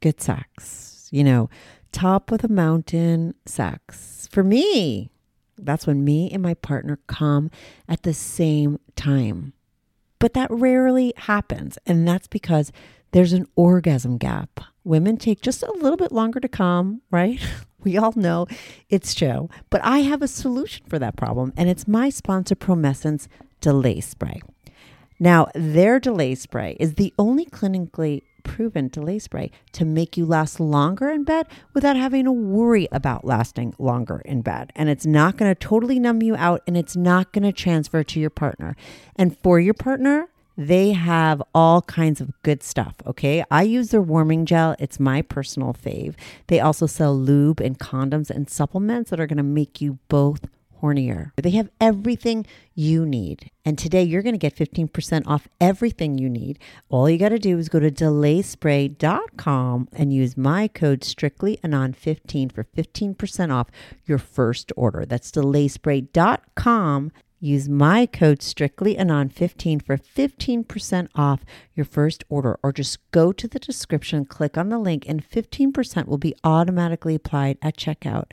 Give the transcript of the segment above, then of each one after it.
Good sex. You know, top of the mountain sex. For me, that's when me and my partner come at the same time. But that rarely happens. And that's because there's an orgasm gap. Women take just a little bit longer to come, right? We all know it's true. But I have a solution for that problem, and it's my sponsor, Promescent's Delay Spray. Now, their delay spray is the only clinically proven delay spray to make you last longer in bed without having to worry about lasting longer in bed. And it's not going to totally numb you out and it's not going to transfer to your partner. And for your partner, they have all kinds of good stuff, okay? I use their warming gel. It's my personal fave. They also sell lube and condoms and supplements that are going to make you both hornier. They have everything you need. And today you're going to get 15% off everything you need. All you got to do is go to delayspray.com and use my code strictlyanon15 for 15% off your first order. That's delayspray.com Use my code StrictlyAnon15 for 15% off your first order, or just go to the description, click on the link, and 15% will be automatically applied at checkout.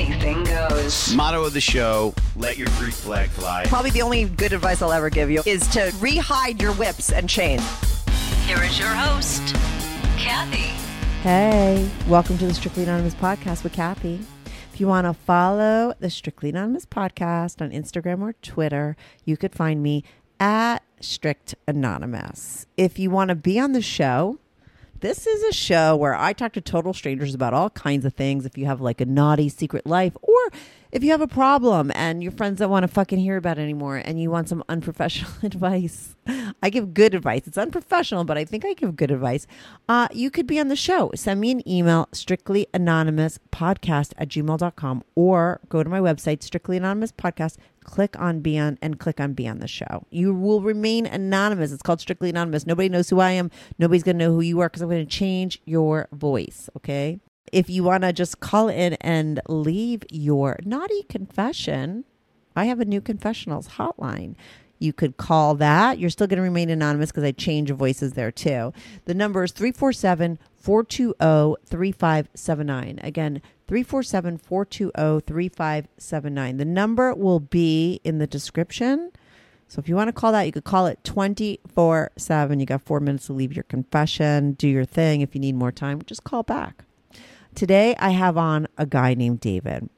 And anything goes. Motto of the show let your freak flag fly. Probably the only good advice I'll ever give you is to rehide your whips and chains. Here is your host, Kathy. Hey, welcome to the Strictly Anonymous podcast with Kathy. If you want to follow the Strictly Anonymous podcast on Instagram or Twitter, you could find me at Strict Anonymous. If you want to be on the show, this is a show where I talk to total strangers about all kinds of things. If you have like a naughty secret life, or if you have a problem and your friends don't want to fucking hear about it anymore and you want some unprofessional advice, I give good advice. It's unprofessional, but I think I give good advice. Uh, you could be on the show. Send me an email, strictly anonymous podcast at gmail.com, or go to my website, strictly anonymous podcast, click on be on and click on be on the show. You will remain anonymous. It's called strictly anonymous. Nobody knows who I am. Nobody's going to know who you are because I'm going to change your voice. Okay. If you want to just call in and leave your naughty confession, I have a new confessionals hotline. You could call that. You're still going to remain anonymous because I change voices there too. The number is 347 420 3579. Again, 347 420 3579. The number will be in the description. So if you want to call that, you could call it 24 7. You got four minutes to leave your confession, do your thing. If you need more time, just call back. Today, I have on a guy named David.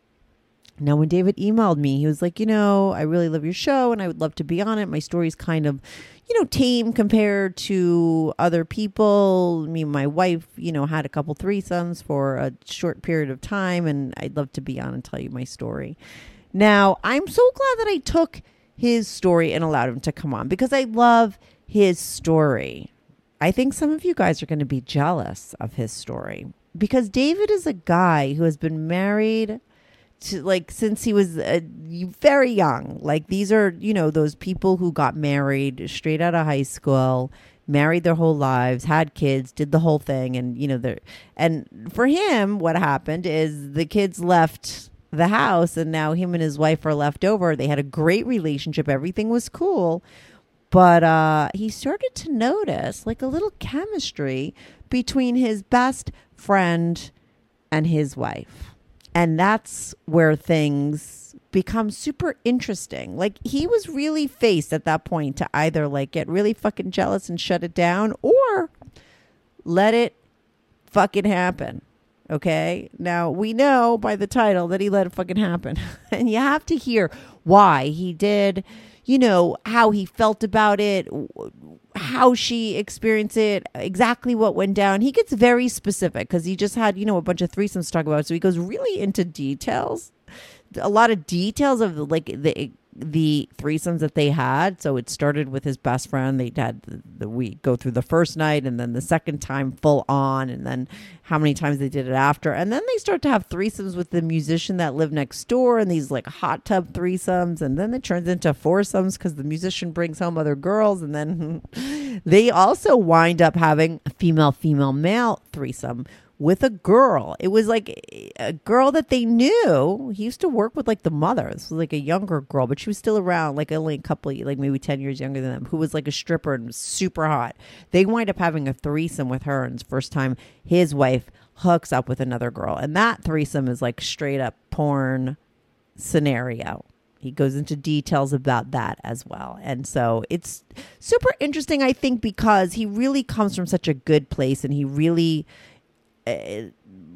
Now, when David emailed me, he was like, You know, I really love your show and I would love to be on it. My story's kind of, you know, tame compared to other people. Me and my wife, you know, had a couple threesomes for a short period of time and I'd love to be on and tell you my story. Now, I'm so glad that I took his story and allowed him to come on because I love his story. I think some of you guys are going to be jealous of his story because David is a guy who has been married to like since he was uh, very young. Like these are, you know, those people who got married straight out of high school, married their whole lives, had kids, did the whole thing and you know, they and for him what happened is the kids left the house and now him and his wife are left over. They had a great relationship, everything was cool. But uh, he started to notice like a little chemistry between his best friend and his wife. And that's where things become super interesting. Like he was really faced at that point to either like get really fucking jealous and shut it down or let it fucking happen. Okay. Now we know by the title that he let it fucking happen. and you have to hear why he did, you know, how he felt about it, how she experienced it, exactly what went down. He gets very specific because he just had, you know, a bunch of threesomes to talk about. So he goes really into details, a lot of details of like the the threesomes that they had. So it started with his best friend. They had the, the we go through the first night and then the second time full on, and then how many times they did it after, and then they start to have threesomes with the musician that lived next door, and these like hot tub threesomes, and then it turns into foursomes because the musician brings home other girls, and then they also wind up having a female female male threesome with a girl. It was like a girl that they knew. He used to work with like the mother. This was like a younger girl, but she was still around, like only a couple, like maybe 10 years younger than them, who was like a stripper and super hot. They wind up having a threesome with her, and it's first time his wife hooks up with another girl. And that threesome is like straight up porn scenario. He goes into details about that as well. And so it's super interesting, I think, because he really comes from such a good place and he really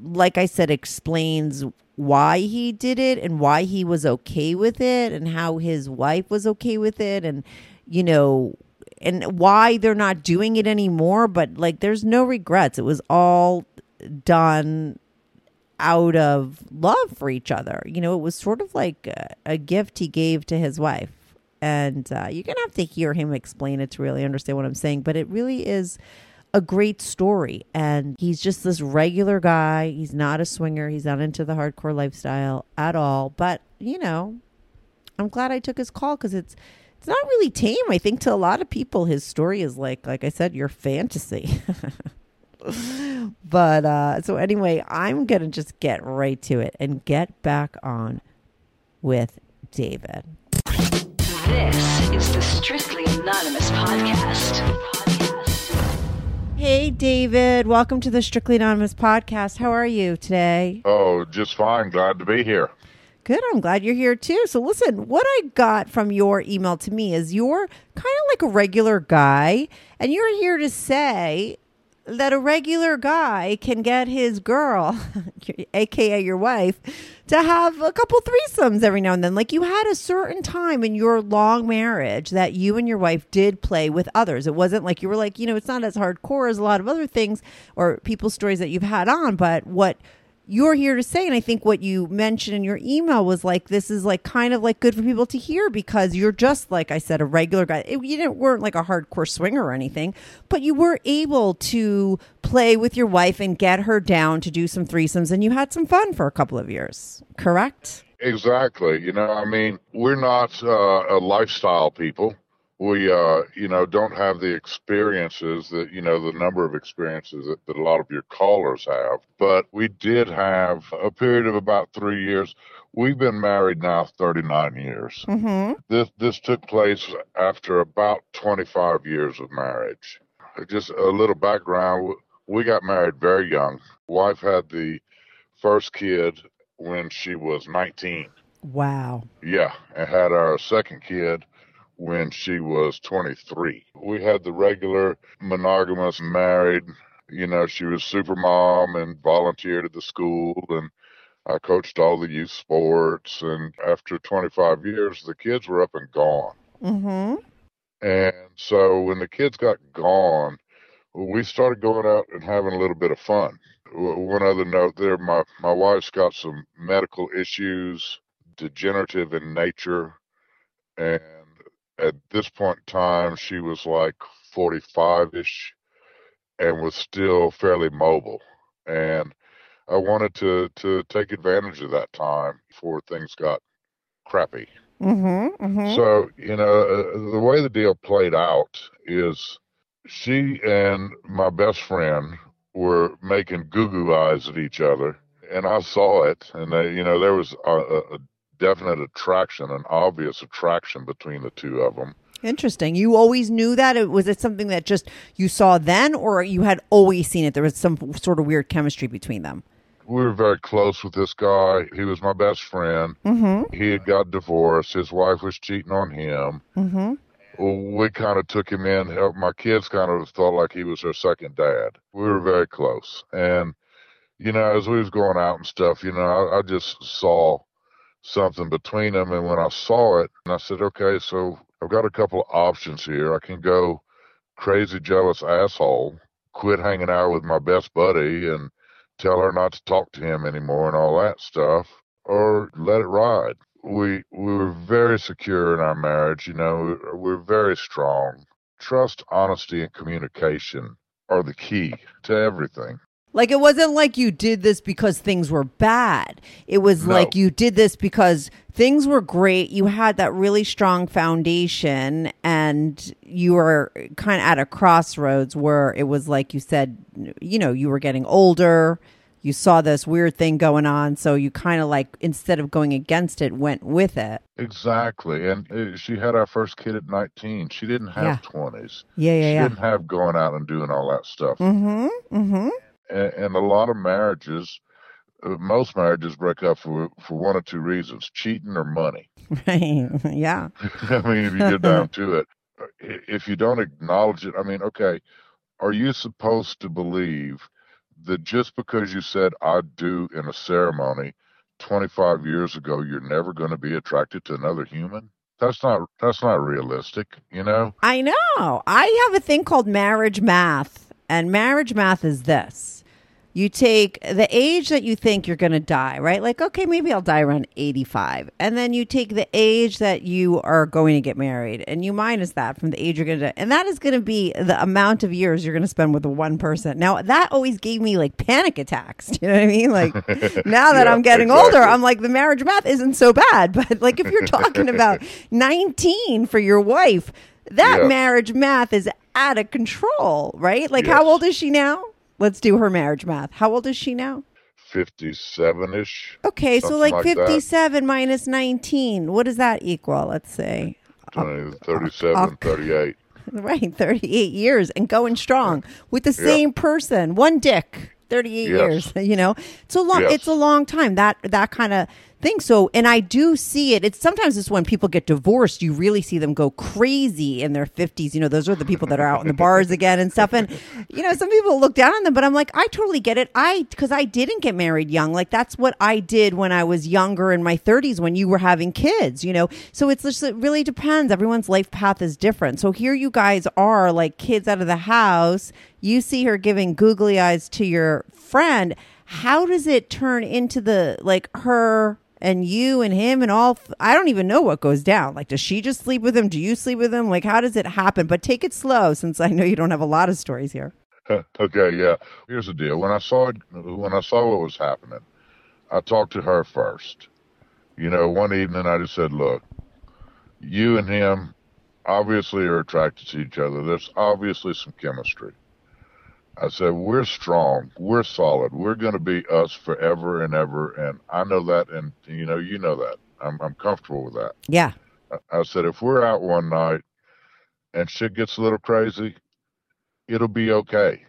like I said, explains why he did it and why he was okay with it and how his wife was okay with it and, you know, and why they're not doing it anymore. But like, there's no regrets. It was all done out of love for each other. You know, it was sort of like a, a gift he gave to his wife. And uh, you're going to have to hear him explain it to really understand what I'm saying. But it really is a great story. And he's just this regular guy. He's not a swinger. He's not into the hardcore lifestyle at all. But, you know, I'm glad I took his call because it's it's not really tame. I think to a lot of people his story is like like I said, your fantasy. but uh so anyway, I'm gonna just get right to it and get back on with David. This is the Strictly Anonymous podcast. Hey, David. Welcome to the Strictly Anonymous podcast. How are you today? Oh, just fine. Glad to be here. Good. I'm glad you're here too. So, listen, what I got from your email to me is you're kind of like a regular guy, and you're here to say that a regular guy can get his girl, aka your wife, to have a couple threesomes every now and then. Like you had a certain time in your long marriage that you and your wife did play with others. It wasn't like you were like, you know, it's not as hardcore as a lot of other things or people's stories that you've had on, but what you're here to say and i think what you mentioned in your email was like this is like kind of like good for people to hear because you're just like i said a regular guy It- you didn't weren't like a hardcore swinger or anything but you were able to play with your wife and get her down to do some threesomes and you had some fun for a couple of years correct Exactly. You know, I mean, we're not uh, a lifestyle people. We, uh, you know, don't have the experiences that, you know, the number of experiences that, that a lot of your callers have. But we did have a period of about three years. We've been married now 39 years. mm-hmm This this took place after about 25 years of marriage. Just a little background: we got married very young. Wife had the first kid when she was 19. wow Yeah, and had our second kid when she was 23. We had the regular monogamous married. You know, she was super mom and volunteered at the school and I coached all the youth sports and after 25 years the kids were up and gone. mm-hmm And so when the kids got gone, we started going out and having a little bit of fun. One other note there, my, my wife's got some medical issues, degenerative in nature. And at this point in time, she was like 45 ish and was still fairly mobile. And I wanted to, to take advantage of that time before things got crappy. mm-hmm mm-hmm So, you know, uh, the way the deal played out is she and my best friend were making goo goo eyes at each other. And I saw it. And, they, you know, there was a, a a definite attraction, an obvious attraction between the two of them. Interesting. You always knew that? It was it something that just you saw then, or you had always seen it? There was some sort of weird chemistry between them. We were very close with this guy. He was my best friend. Mm-hmm. He had got divorced. His wife was cheating on him. Mm-hmm. Well, we kind of took him in. My kids kind of felt like he was their second dad. We were very close, and you know, as we was going out and stuff, you know, I, I just saw something between them. And when I saw it, and I said, okay, so I've got a couple of options here. I can go crazy, jealous asshole, quit hanging out with my best buddy and tell her not to talk to him anymore and all that stuff, or let it ride. We we were very secure in our marriage. You know, we're very strong. Trust, honesty, and communication are the key to everything. Like it wasn't like you did this because things were bad. It was No. like you did this because things were great. You had that really strong foundation and you were kind of at a crossroads where it was like you said, you know, you were getting older. You saw this weird thing going on, so you kind of like instead of going against it, went with it. Exactly. And uh, she had our first kid at 19. She didn't have Yeah. 20s. Yeah, yeah, she yeah. didn't have going out and doing all that stuff. Mm-hmm. Mm-hmm. And, and a lot of marriages, uh, most marriages break up for for one or two reasons: cheating or money. Right. yeah. I mean, if you get down to it, if you don't acknowledge it, I mean, okay, are you supposed to believe that just because you said "I do" in a ceremony 25 years ago, you're never going to be attracted to another human? That's not that's not realistic, you know. I know. I have a thing called marriage math, and marriage math is this. You take the age that you think you're going to die, right? Like, okay, maybe I'll die around 85. And then you take the age that you are going to get married, and you minus that from the age you're going to die. And that is going to be the amount of years you're going to spend with the one person. Now, that always gave me like panic attacks. Do you know what I mean? Like, now that Yeah, I'm getting older. I'm like, the marriage math isn't so bad. But like, if you're talking about 19 for your wife, that Yes. marriage math is out of control, right? Like, how old is she now? Let's do her marriage math. How old is she now? 57 ish. Okay, so like, like that. 57 minus 19. What does that equal? Let's say. Uh, uh, 37, I'll- 38. Right, 38 years and going strong with the Yeah. same person, one dick. 38 Yes. years, you know. It's a long Yes. it's a long time. That that kind of thing. So, and I do see it. It's sometimes it's when people get divorced, you really see them go crazy in their 50s. You know, those are the people that are out in the bars again and stuff and you know, some people look down on them, but I'm like, I totally get it. I cuz I didn't get married young. Like that's what I did when I was younger in my 30s when you were having kids, you know. So it's just it really depends. Everyone's life path is different. So here you guys are like kids out of the house. You see her giving googly eyes to your friend. How does it turn into the like her and you and him and all I don't even know what goes down. Like does she just sleep with him? Do you sleep with him? Like how does it happen? But take it slow since I know you don't have a lot of stories here. okay, yeah. Here's the deal. When I saw it, when I saw what was happening, I talked to her first. You know, one evening I just said, "Look, you and him obviously are attracted to each other. There's obviously some chemistry." I said, "We're strong. We're solid. We're going to be us forever and ever, and I know that, and you know, you know that. I'm I'm comfortable with that." Yeah. I said, if we're out one night and shit gets a little crazy, it'll be okay.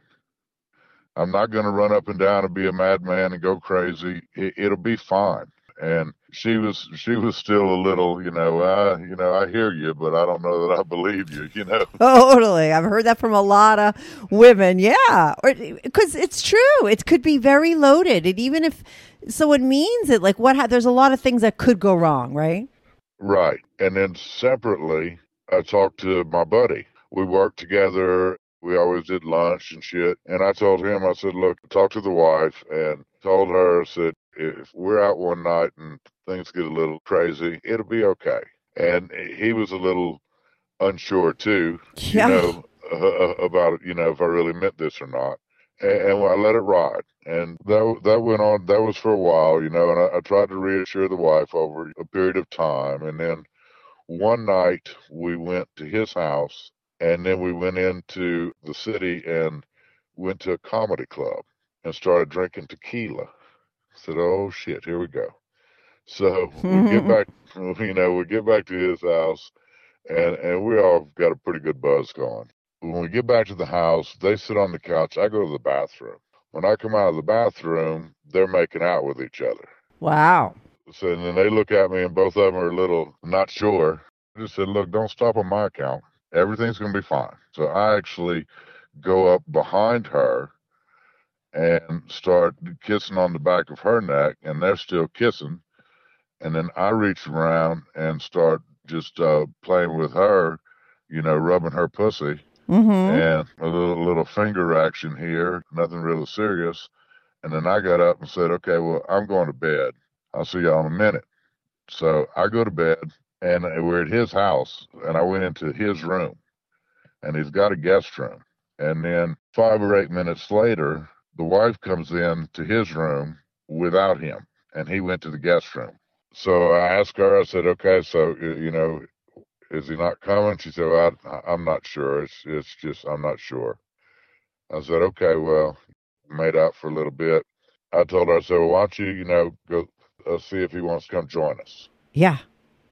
I'm not going to run up and down and be a madman and go crazy. It, it'll be fine. And she was she was still a little, you know, uh, you know, I hear you, but I don't know that I believe you, you know. Totally. I've heard that from a lot of women. Yeah. Because it's true. It could be very loaded. And even if someone means it, like what, ha- there's a lot of things that could go wrong, right? Right. And then separately, I talked to my buddy. We worked together. We always did lunch and shit. And I told him, I said, look, talk to the wife and told her, I said, if we're out one night and things get a little crazy, it'll be okay. And he was a little unsure too, Yeah. you know, uh, about, you know, if I really meant this or not. And, and I let it ride. And that that went on. That was for a while, you know. And I, I tried to reassure the wife over a period of time. And then one night we went to his house, and then we went into the city and went to a comedy club and started drinking tequila. Said, "Oh shit, here we go." So we get back, you know, we get back to his house, and and we all got a pretty good buzz going. When we get back to the house, they sit on the couch. I go to the bathroom. When I come out of the bathroom, they're making out with each other. Wow. So then they look at me, and both of them are a little not sure. I just said, "Look, don't stop on my account. Everything's gonna be fine." So I actually go up behind her and start kissing on the back of her neck, and they're still kissing. And then I reach around and start just uh, playing with her, you know, rubbing her pussy Mm-hmm. and a little, little finger action here, nothing really serious. And then I got up and said, okay, well, I'm going to bed. I'll see y'all in a minute. So I go to bed and we're at his house and I went into his room and he's got a guest room. And then five or eight minutes later, the wife comes in to his room without him and he went to the guest room. So I asked her, I said, okay, so, you know, is he not coming? She said, well, I, I'm not sure. It's, it's just, I'm not sure. I said, okay, well, made out for a little bit. I told her, I said, well, why don't you, you know, go uh, see if he wants to come join us. Yeah.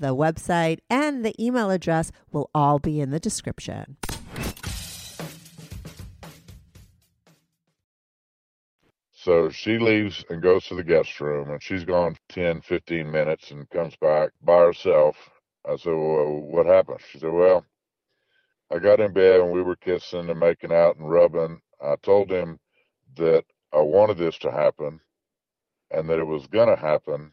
the website, and the email address will all be in the description. So she leaves and goes to the guest room, and she's gone 10, 15 minutes and comes back by herself. I said, Well, what happened? She said, Well, I got in bed and we were kissing and making out and rubbing. I told him that I wanted this to happen and that it was going to happen,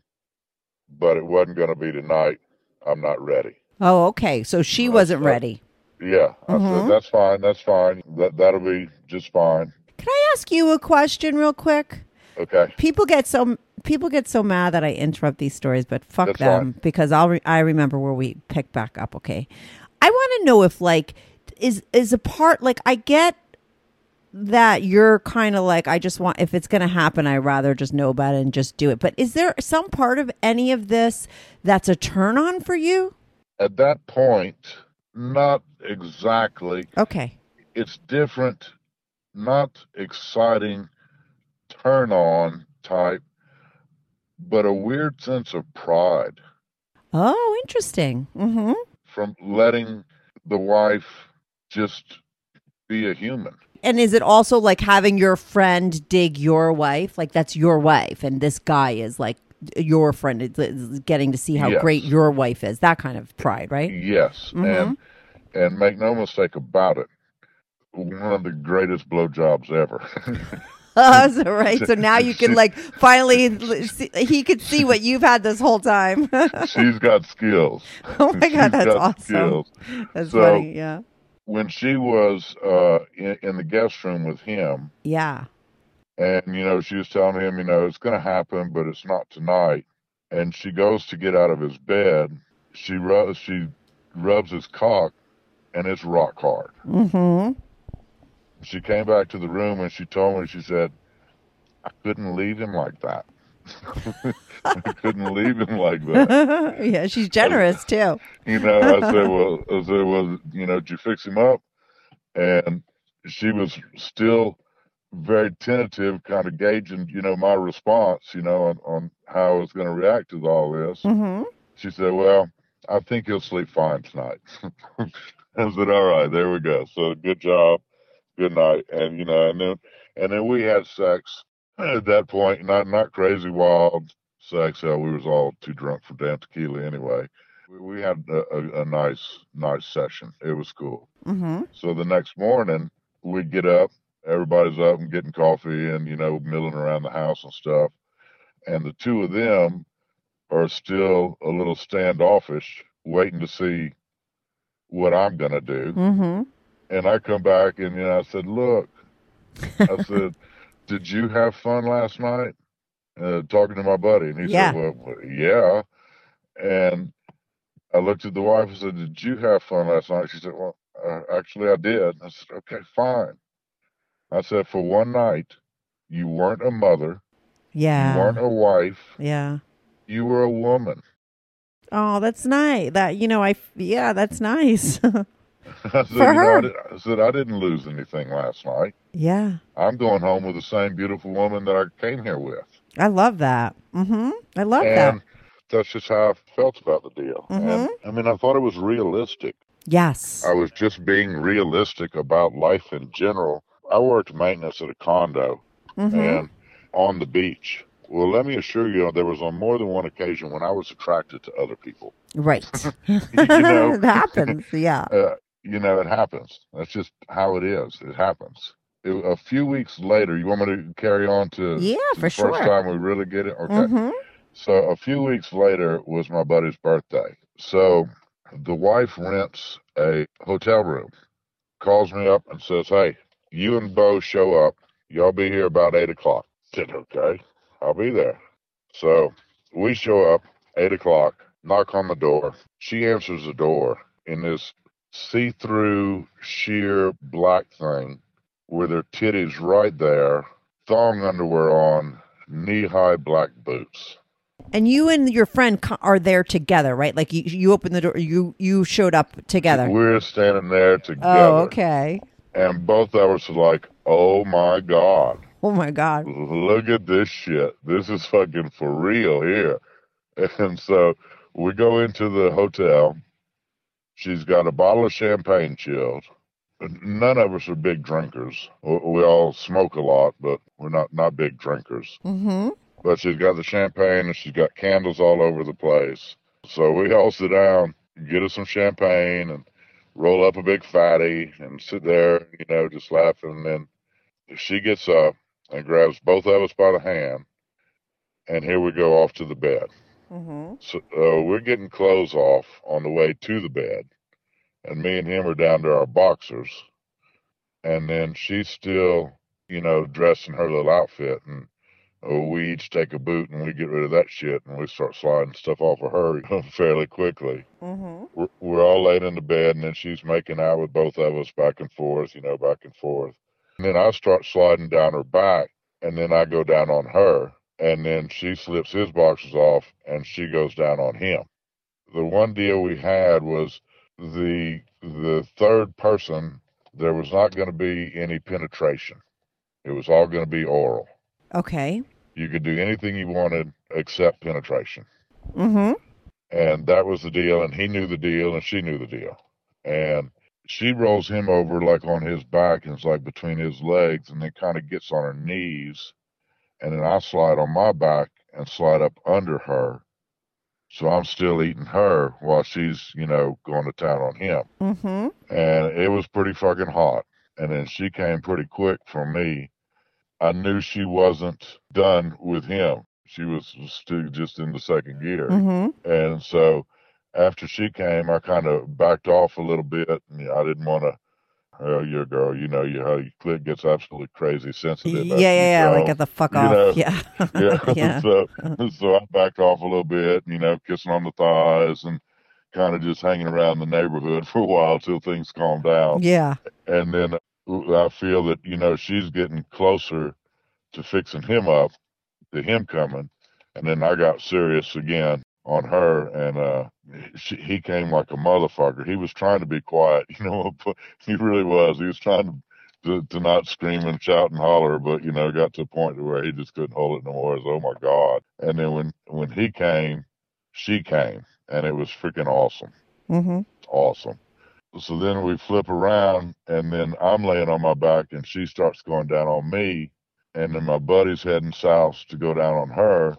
but it wasn't going to be tonight. I'm not ready. Oh, okay. So she wasn't ready. Yeah. I Mhm. said, That's fine. That's fine. That, that'll be just fine. Can I ask you a question real quick? Okay. People get so people get so mad that I interrupt these stories, but fuck That's them fine. because I'll re- I remember where we pick back up. Okay, I want to know if like is is a part like I get that you're kind of like I just want if it's going to happen I'd rather just know about it and just do it. But is there some part of any of this that's a turn on for you? At that point, not exactly. Okay. it's different, not exciting, turn on type, but a weird sense of pride Oh, interesting. Mhm. from letting the wife just be a human. And is it also like having your friend dig your wife? Like that's your wife, and this guy is like your friend is- getting to see how Yes. great your wife is. That kind of pride, right? Yes, Mhm. and and make no mistake about it, one of the greatest blowjobs ever. Oh, so right. So now you can like finally see, he could see what you've had this whole time. She's got skills. oh my god, She's that's awesome. skills. That's So- funny. Yeah. When she was uh, in, in the guest room with him, Yeah. and you know she was telling him you know it's going to happen but it's not tonight and she goes to get out of his bed she rubs she rubs his cock and it's rock hard Mm-hmm. she came back to the room and she told me she said i couldn't leave him like that i couldn't leave him like that. Yeah, she's generous too. you know i said well i said well you know did you fix him up? And she was still very tentative kind of gauging you know my response you know on, on how i was going to react to all this. Mm-hmm. she said well i think he'll sleep fine tonight. I said all right there we go. So good job. Good night. And you know and then and then we had sex at that point not not crazy wild sex hell. We was all too drunk for damn tequila anyway. We, we had a, a, a nice nice session. It was cool. Mm-hmm. so the next morning we get up everybody's up and getting coffee and you know milling around the house and stuff. And the two of them are still a little standoffish waiting to see what i'm going to do. Mm-hmm. and I come back and you know I said, "Look," I said, "Did you have fun last night?" Uh, talking to my buddy, and he Yeah. said, "Well, yeah." And I looked at the wife and said, "Did you have fun last night?" She said, "Well, uh, actually, I did." I said, "Okay, fine." I said, "For one night, you weren't a mother, Yeah. You weren't a wife. Yeah. You were a woman. Oh, that's nice. That you know, I yeah, that's nice. I said, For you know, her. I, did- I said, I didn't lose anything last night. yeah. I'm going home with the same beautiful woman that I came here with. I love that. Mm-hmm. I love that. and that's just how I felt about the deal. Mm-hmm. And I mean, I thought it was realistic. Yes. I was just being realistic about life in general. I worked maintenance at a condo Mm-hmm. and on the beach. Well, let me assure you, there was on more than one occasion when I was attracted to other people. Right. you know. it happens. Yeah. Uh, you know, it happens. That's just how it is. It happens. It, a few weeks later, you want me to carry on to Yeah, the for sure. first time we really get it? Okay. Mhm. So a few weeks later was my buddy's birthday. So the wife rents a hotel room, calls me up and says, Hey, you and Bo show up. Y'all be here about eight o'clock. I said, Okay, I'll be there. So we show up, eight o'clock, knock on the door. She answers the door in this see through sheer black thing with her titties right there, thong underwear on, knee high black boots. And you and your friend are there together, right? Like you, you opened the door. You you showed up together. We're standing there together. Oh, okay. And both of us are like, oh my God, Oh my god. look at this shit. This is fucking for real here. And so we go into the hotel. She's got a bottle of champagne chilled. None of us are big drinkers. We all smoke a lot, but we're not, not big drinkers. Mm-hmm. But she's got the champagne and she's got candles all over the place. So we all sit down, get us some champagne and roll up a big fatty and sit there, you know, just laughing. And then she gets up and grabs both of us by the hand. And here we go off to the bed. Mm-hmm. So uh, we're getting clothes off on the way to the bed. And me and him are down to our boxers. And then she's still, you know, dressed in her little outfit. And uh, we each take a boot and we get rid of that shit and we start sliding stuff off of her fairly quickly. Mm-hmm. We're, we're all laid in the bed and then she's making out with both of us back and forth, you know, back and forth. And then I start sliding down her back and then I go down on her and then she slips his boxers off and she goes down on him. The one deal we had was the the third person there was not going to be any penetration. It was all going to be oral. Okay. You could do anything you wanted except penetration. Mm-hmm. And that was the deal. And he knew the deal and she knew the deal. And she rolls him over like on his back and it's like between his legs and then kind of gets on her knees. And then I slide on my back and slide up under her. So I'm still eating her while she's, you know, going to town on him. Mm-hmm. And it was pretty fucking hot. And then she came pretty quick for me. I knew she wasn't done with him. She was still just in the second gear. Mm-hmm. And so after she came, I kind of backed off a little bit. And I didn't want to, oh, you're a girl, you know, you, how your clit gets absolutely crazy sensitive. yeah, you yeah. Like get the fuck off. know, yeah. yeah. yeah. so, so I backed off a little bit, you know, kissing on the thighs and kind of just hanging around the neighborhood for a while till things calmed down. Yeah. And then I feel that, you know, she's getting closer to fixing him up, to him coming. And then I got serious again on her and uh she, he came like a motherfucker. He was trying to be quiet, you know, but he really was. He was trying to, to to not scream and shout and holler, but you know, got to a point where he just couldn't hold it no more. It was, oh my God. And then when when he came, she came and it was freaking awesome Mm-hmm. awesome. So then we flip around, and then I'm laying on my back, and she starts going down on me. And then my buddy's heading south to go down on her,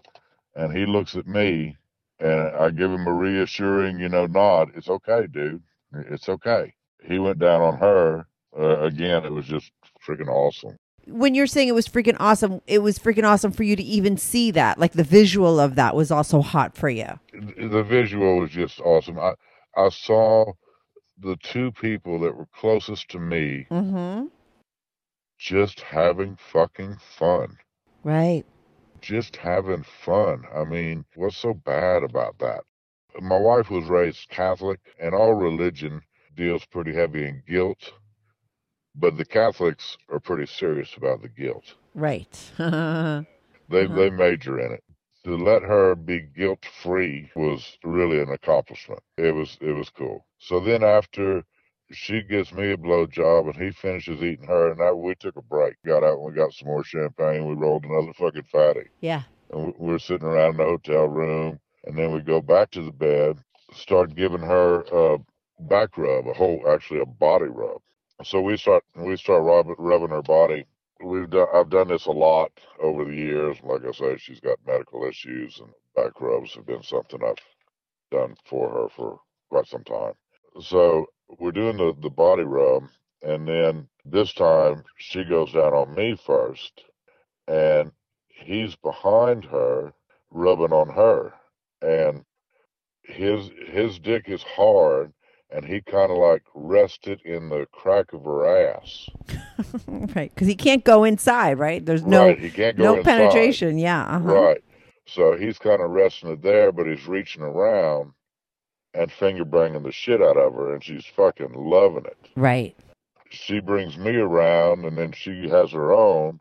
and he looks at me, and I give him a reassuring, you know, nod. It's okay, dude. It's okay. He went down on her. Uh, again, it was just freaking awesome. When you're saying it was freaking awesome, it was freaking awesome for you to even see that. Like the visual of that was also hot for you. The visual was just awesome. I, I saw the two people that were closest to me Mm-hmm. just having fucking fun. Right. Just having fun. I mean, what's so bad about that? My wife was raised Catholic, and all religion deals pretty heavy in guilt, but the Catholics are pretty serious about the guilt. Right. They Uh-huh. they major in it. To let her be guilt free was really an accomplishment. It was it was cool. So then after she gives me a blowjob and he finishes eating her, and that we took a break, got out and we got some more champagne. We rolled another fucking fatty, Yeah. and we- we were sitting around in the hotel room, and then we go back to the bed, start giving her a back rub, a whole actually a body rub. So we start we start rubbing, rubbing her body. We've done I've done this a lot over the years. Like I say, she's got medical issues, and back rubs have been something I've done for her for quite some time. So we're doing the, the body rub, and then this time she goes down on me first, and he's behind her, rubbing on her, and his his dick is hard, and he kind of like rested in the crack of her ass. right. Because he can't go inside, right? There's no right, he can't go no inside. penetration. Yeah. Uh-huh. Right. So he's kind of resting it there, but he's reaching around and finger banging the shit out of her, and she's fucking loving it. Right. She brings me around, and then she has her own,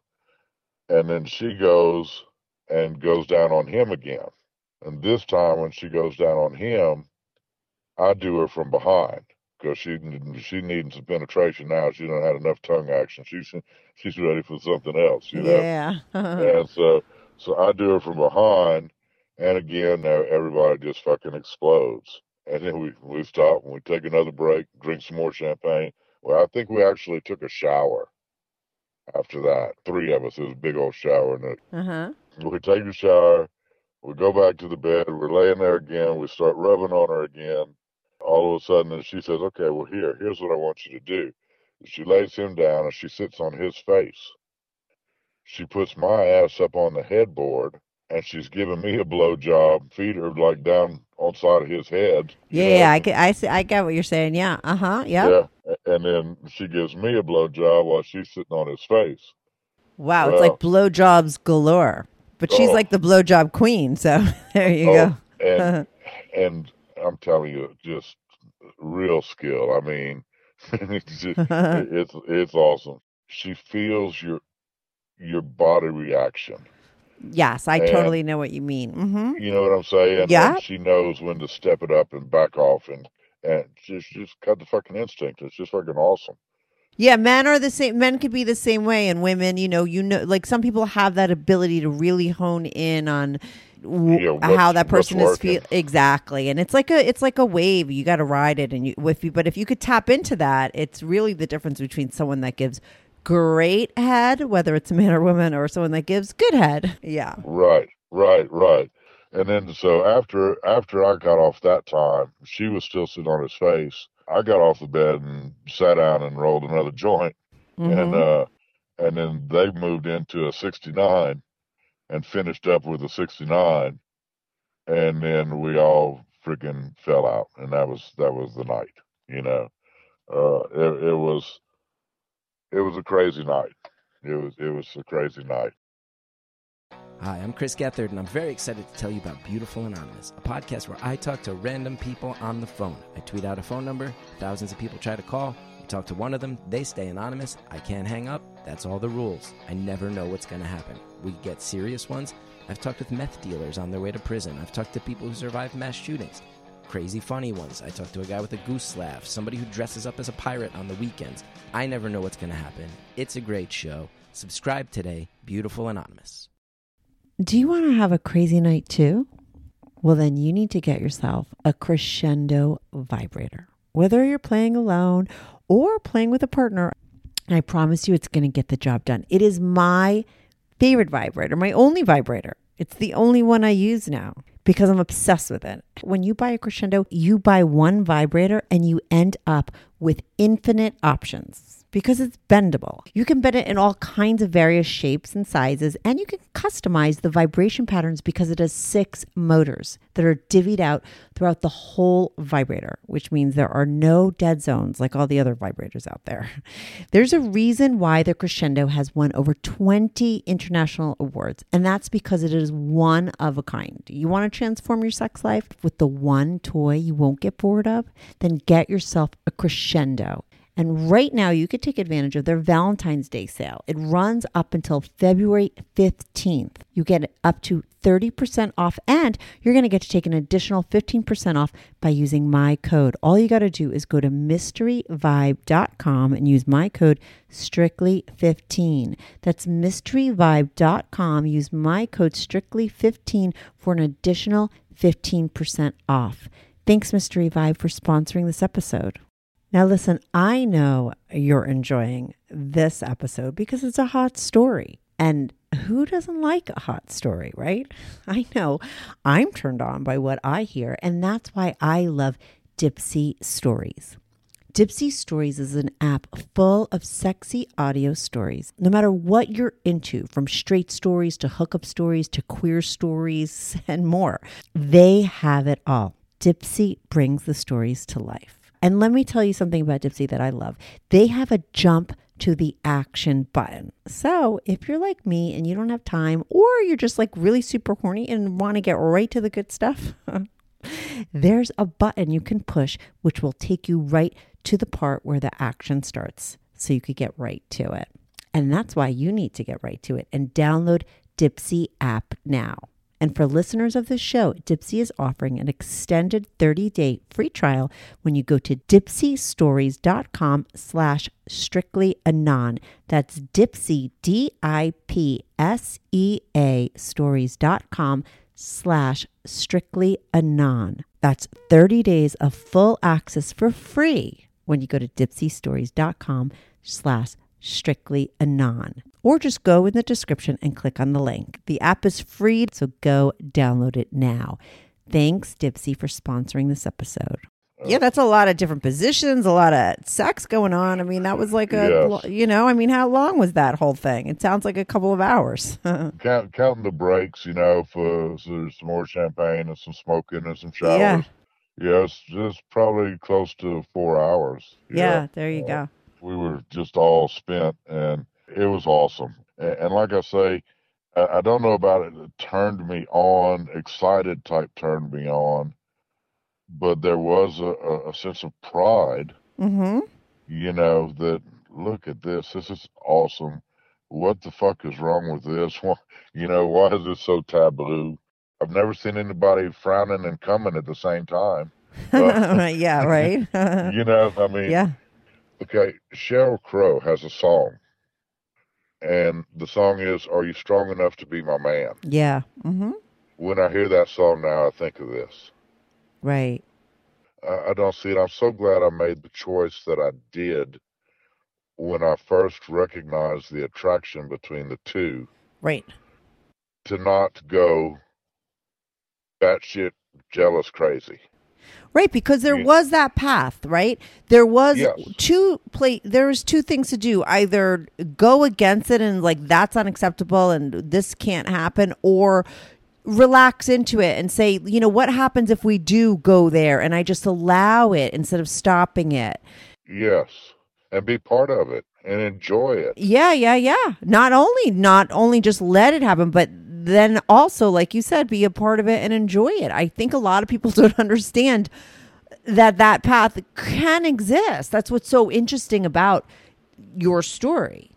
and then she goes and goes down on him again. And this time, when she goes down on him, I do her from behind because she she needing some penetration now. She don't have enough tongue action. She's she's ready for something else, you know. Yeah. And so, so I do her from behind, and again, now everybody just fucking explodes. And then we we stop and we take another break, drink some more champagne. Well, I think we actually took a shower after that. Three of us. It was a big old shower, and uh huh. we take a shower. We go back to the bed. We're laying there again. We start rubbing on her again. All of a sudden, and she says, "Okay, well, here, here's what I want you to do." She lays him down and she sits on his face. She puts my ass up on the headboard and she's giving me a blowjob, feet are like down on side of his head. Yeah, know, yeah, I get, I see, I get what you're saying. Yeah, uh huh. Yep. yeah. And then she gives me a blowjob while she's sitting on his face. Wow, it's like blowjobs galore. But she's Oh. like the blowjob queen, so there you Oh, go. and and I'm telling you, just real skill. I mean, it's, just- it's it's awesome. She feels your your body reaction. Yes, I And- totally know what you mean. hmm You know what I'm saying? Yeah. And she knows when to step it up and back off, and and just just got the fucking instinct. It's just fucking awesome. Yeah, men are the same. Men could be the same way, and women, you know, you know, like some people have that ability to really hone in on w- Yeah, how that person is feel exactly. And it's like a, it's like a wave. You got to ride it, and you, if you, but if you could tap into that, it's really the difference between someone that gives great head, whether it's a man or woman, or someone that gives good head. Yeah. Right, right, right. And then so after after I got off that time, she was still sitting on his face. I got off the bed and sat down and rolled another joint, and Mhm. uh, and then they moved into a 69 and finished up with a 69, and then we all freaking fell out, and that was that was the night. You know, uh, it, it was it was a crazy night. It was it was a crazy night. Hi, I'm Chris Gethard, and I'm very excited to tell you about Beautiful Anonymous, a podcast where I talk to random people on the phone. I tweet out a phone number, thousands of people try to call. You talk to one of them, they stay anonymous. I can't hang up. That's all the rules. I never know what's going to happen. We get serious ones. I've talked with meth dealers on their way to prison. I've talked to people who survived mass shootings. Crazy funny ones. I talk to a guy with a goose laugh, somebody who dresses up as a pirate on the weekends. I never know what's going to happen. It's a great show. Subscribe today, Beautiful Anonymous. Do you want to have a crazy night too? Well, then you need to get yourself a crescendo vibrator. Whether you're playing alone or playing with a partner, I promise you it's going to get the job done. It is my favorite vibrator, my only vibrator. It's the only one I use now because I'm obsessed with it. When you buy a crescendo, you buy one vibrator and you end up with infinite options because it's bendable. You can bend it in all kinds of various shapes and sizes, and you can customize the vibration patterns because it has six motors that are divvied out throughout the whole vibrator, which means there are no dead zones like all the other vibrators out there. There's a reason why the Crescendo has won over 20 international awards, and that's because it is one of a kind. You want to transform your sex life with the one toy you won't get bored of? Then get yourself a Crescendo. And right now, you could take advantage of their Valentine's Day sale. It runs up until February 15th. You get up to 30% off, and you're going to get to take an additional 15% off by using my code. All you got to do is go to mysteryvibe.com and use my code strictly15. That's mysteryvibe.com. Use my code strictly15 for an additional 15% off. Thanks, Mystery Vibe, for sponsoring this episode. Now, listen, I know you're enjoying this episode because it's a hot story. And who doesn't like a hot story, right? I know I'm turned on by what I hear, and that's why I love Dipsea Stories. Dipsea Stories is an app full of sexy audio stories. No matter what you're into, from straight stories to hookup stories to queer stories and more, they have it all. Dipsea brings the stories to life. And let me tell you something about Dipsea that I love. They have a jump to the action button. So if you're like me and you don't have time, or you're just like really super horny and want to get right to the good stuff, there's a button you can push which will take you right to the part where the action starts so you could get right to it. And that's why you need to get right to it and download Dipsea app now. And for listeners of the show, Dipsea is offering an extended 30-day free trial when you go to dipseastories.com slash strictly anon. That's Dipsea, D-I-P-S-E-A stories.com slash strictly anon. That's 30 days of full access for free when you go to dipseastories.com slash strictly anon. Or just go in the description and click on the link. The app is free so go download it now. Thanks dipsea for sponsoring this episode. Yeah that's a lot of different positions a lot of sex going on. I mean that was like a Yes. you know i mean how long was that whole thing? It sounds like a couple of hours. Count, counting the breaks, you know, for so there's some more champagne and some smoking and some showers. Yeah. Yeah, it's just probably close to four hours. yeah there you go we were just all spent and it was awesome. And, and like I say, I, I don't know about it. It turned me on, excited type turned me on, but there was a, a, sense of pride, mm-hmm you know, that look at this. This is awesome. What the fuck is wrong with this? Why, you know, why is this so taboo? I've never seen anybody frowning and coming at the same time. Uh, yeah right you know, I mean, yeah Okay, Sheryl Crow has a song, and the song is "Are You Strong Enough to Be My Man?" yeah mm-hmm When I hear that song now, I think of this. right I, I don't see it. I'm so glad I made the choice that I did when I first recognized the attraction between the two. right To not go batshit jealous crazy. Right, because there Yeah. was that path, right? There was Yes. two play there was two things to do. Either go against it and like that's unacceptable and this can't happen or relax into it and say, you know, what happens if we do go there and I just allow it instead of stopping it. Yes, and be part of it and enjoy it. Yeah, yeah, yeah. Not only not only just let it happen, but then also, like you said, be a part of it and enjoy it. I think a lot of people don't understand that that path can exist. That's what's so interesting about your story.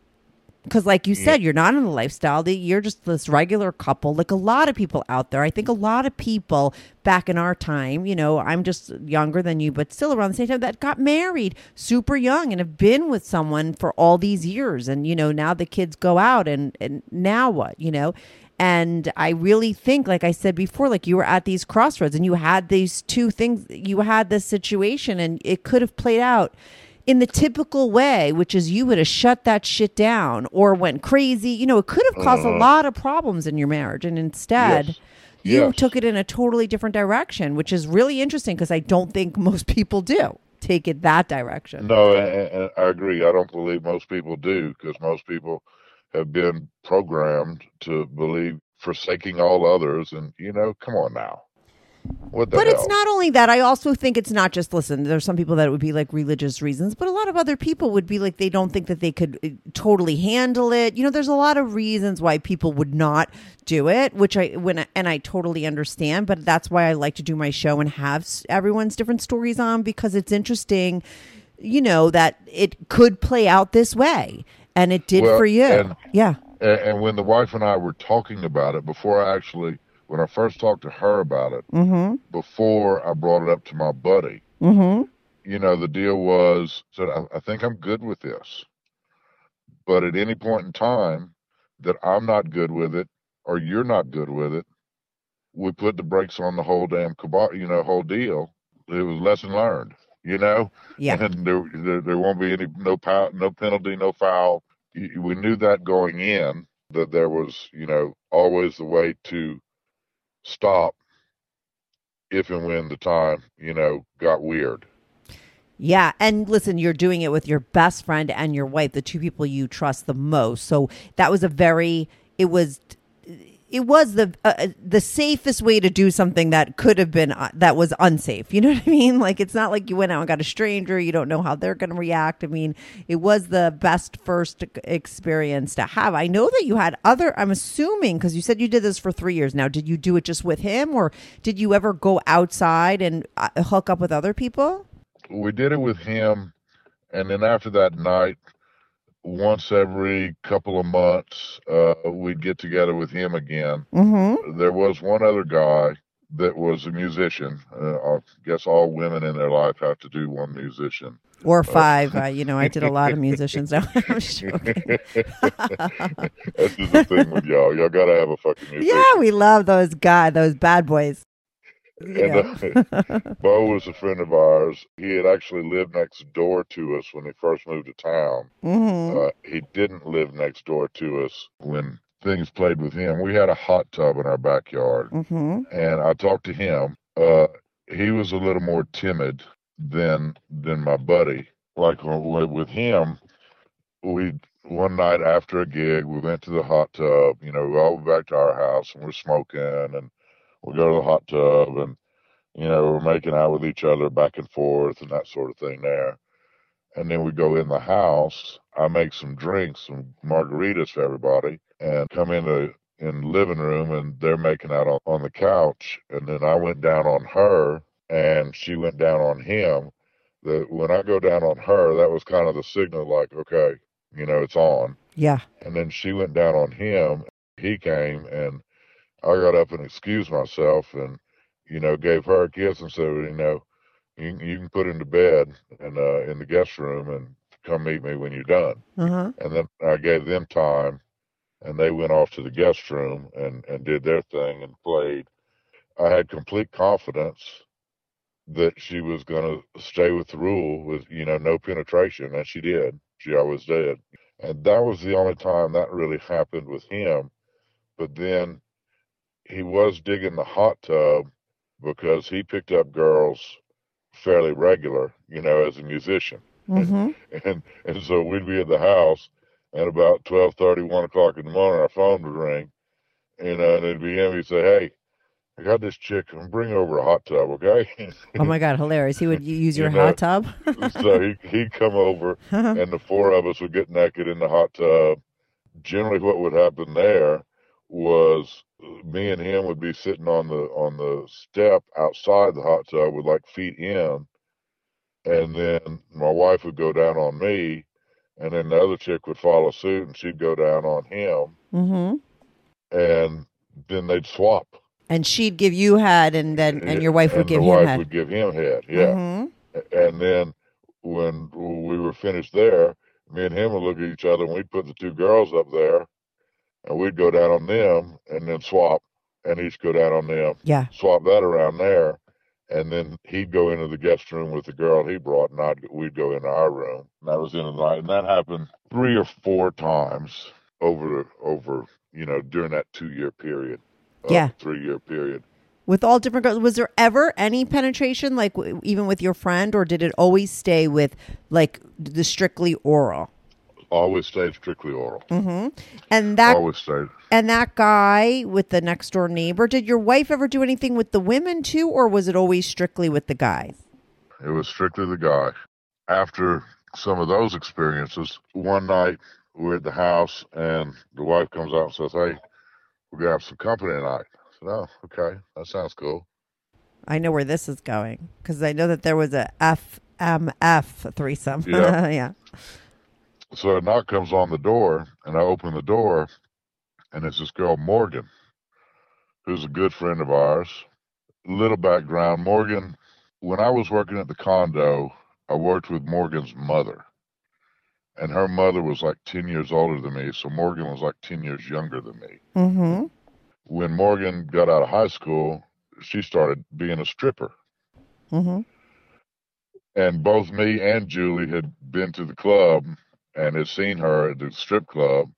Because, like you said, you're not in the lifestyle. You're just this regular couple. Like a lot of people out there. I think a lot of people back in our time, you know, I'm just younger than you, but still around the same time, that got married super young and have been with someone for all these years. And, you know, now the kids go out and, and now what, you know? And I really think, like I said before, like you were at these crossroads and you had these two things, you had this situation and it could have played out in the typical way, which is you would have shut that shit down or went crazy. You know, it could have caused a uh-huh. lot of problems in your marriage. And instead, Yes. you Yes. took it in a totally different direction, which is really interesting because I don't think most people do take it that direction. No, and, and I agree. I don't believe most people do because most people have been programmed to believe forsaking all others. And, you know, come on now. But hell? it's not only that. I also think it's not just listen. There's some people that it would be like religious reasons, but a lot of other people would be like they don't think that they could uh, totally handle it. You know, there's a lot of reasons why people would not do it, which I when and I totally understand. But that's why I like to do my show and have everyone's different stories on because it's interesting you know, that it could play out this way. And it did Well, for you. and- yeah. And, and when the wife and I were talking about it, before I actually, when I first talked to her about it, Mm-hmm. before I brought it up to my buddy, Mm-hmm. you know, the deal was, said, I, I think I'm good with this. But at any point in time that I'm not good with it or you're not good with it, we put the brakes on the whole damn cabal, you know, whole deal. It was lesson learned, you know, Yeah. and there, there, there won't be any, no no penalty, no foul. We knew that going in that there was, you know, always the way to stop if and when the time, you know, got weird. Yeah, and listen, you're doing it with your best friend and your wife, the two people you trust the most. So that was a very it was it was the uh, the safest way to do something that could have been uh, that was unsafe. You know what I mean? Like it's not like you went out and got a stranger, you don't know how they're going to react. I mean, it was the best first experience to have. I know that you had other I'm assuming cuz you said you did this for 3 years now. Did you do it just with him or did you ever go outside and uh, hook up with other people? we did it with him and then after that night once every couple of months uh we'd get together with him again Mhm. there was one other guy that was a musician uh, i guess all women in their life have to do one musician or five. Uh, you know, I did a lot of musicians. No, I'm joking. that's just the thing with y'all y'all gotta have a fucking musician yeah, we love those guys, those bad boys. You And, uh, Bo was a friend of ours. He had actually lived next door to us when he first moved to town. hmm Uh, he didn't live next door to us when things played with him. We had a hot tub in our backyard, hmm and I talked to him. Uh, he was a little more timid than than my buddy. Like uh, with with him, we one night after a gig, we went to the hot tub. You know, we all went back to our house and we're smoking, and we go to the hot tub, and you know, we're making out with each other back and forth and that sort of thing there. And then we go in the house. I make some drinks, some margaritas for everybody, and come in the in the living room, and they're making out on, on the couch. And then I went down on her, and she went down on him. The when I go down on her, that was kind of the signal, like, okay, you know, it's on. Yeah. And then she went down on him. He came, and I got up and excused myself, and you know, gave her a kiss and said, you know, you, you can put him to bed and uh, in the guest room and come meet me when you're done. Uh huh. And then I gave them time, and they went off to the guest room and and did their thing and played. I had complete confidence that she was going to stay with the rule with you know no penetration, and she did. She always did, and that was the only time that really happened with him. But then he was digging the hot tub because he picked up girls fairly regular, you know, as a musician. Hmm and and so we'd be at the house and about twelve thirty, one o'clock in the morning our phone would ring you know and it'd be him. He'd say hey i got this chick. And bring over a hot tub okay? Oh my God, hilarious! He would use your You know, hot tub. so he, he'd come over and the four of us would get naked in the hot tub. Generally what would happen there was me and him would be sitting on the on the step outside the hot tub with like feet in and then my wife would go down on me and then the other chick would follow suit and she'd go down on him. Hmm and then they'd swap. And she'd give you head, and then and your wife would and give him wife head. would give him head yeah. Hmm and then when we were finished there, me and him would look at each other and we'd put the two girls up there and we'd go down on them and then swap and each go down on them, Yeah. swap that around there. And then he'd go into the guest room with the girl he brought and I'd, we'd go into our room. And that was in the night. And that happened three or four times over, over, you know, during that two year period. uh, Yeah. Three year period. With all different girls, was there ever any penetration, like w- even with your friend, or did it always stay with like the strictly oral? Always stayed strictly oral. Mm-hmm. And that Always stayed. and that guy with the next door neighbor, did your wife ever do anything with the women too, or was it always strictly with the guys? It was strictly the guy. After some of those experiences, one night we're at the house and the wife comes out and says, Hey, we're to have some company tonight. I said, Oh, okay. That sounds cool. I know where this is going because I know that there was a F MF threesome. Yeah. yeah. So a knock comes on the door, and I open the door, and it's this girl Morgan, who's a good friend of ours. Little background: Morgan, when I was working at the condo, I worked with Morgan's mother, and her mother was like ten years older than me, so Morgan was like ten years younger than me. Mm-hmm. When Morgan got out of high school, she started being a stripper. Mm-hmm. and both me and Julie had been to the club and had seen her at the strip club,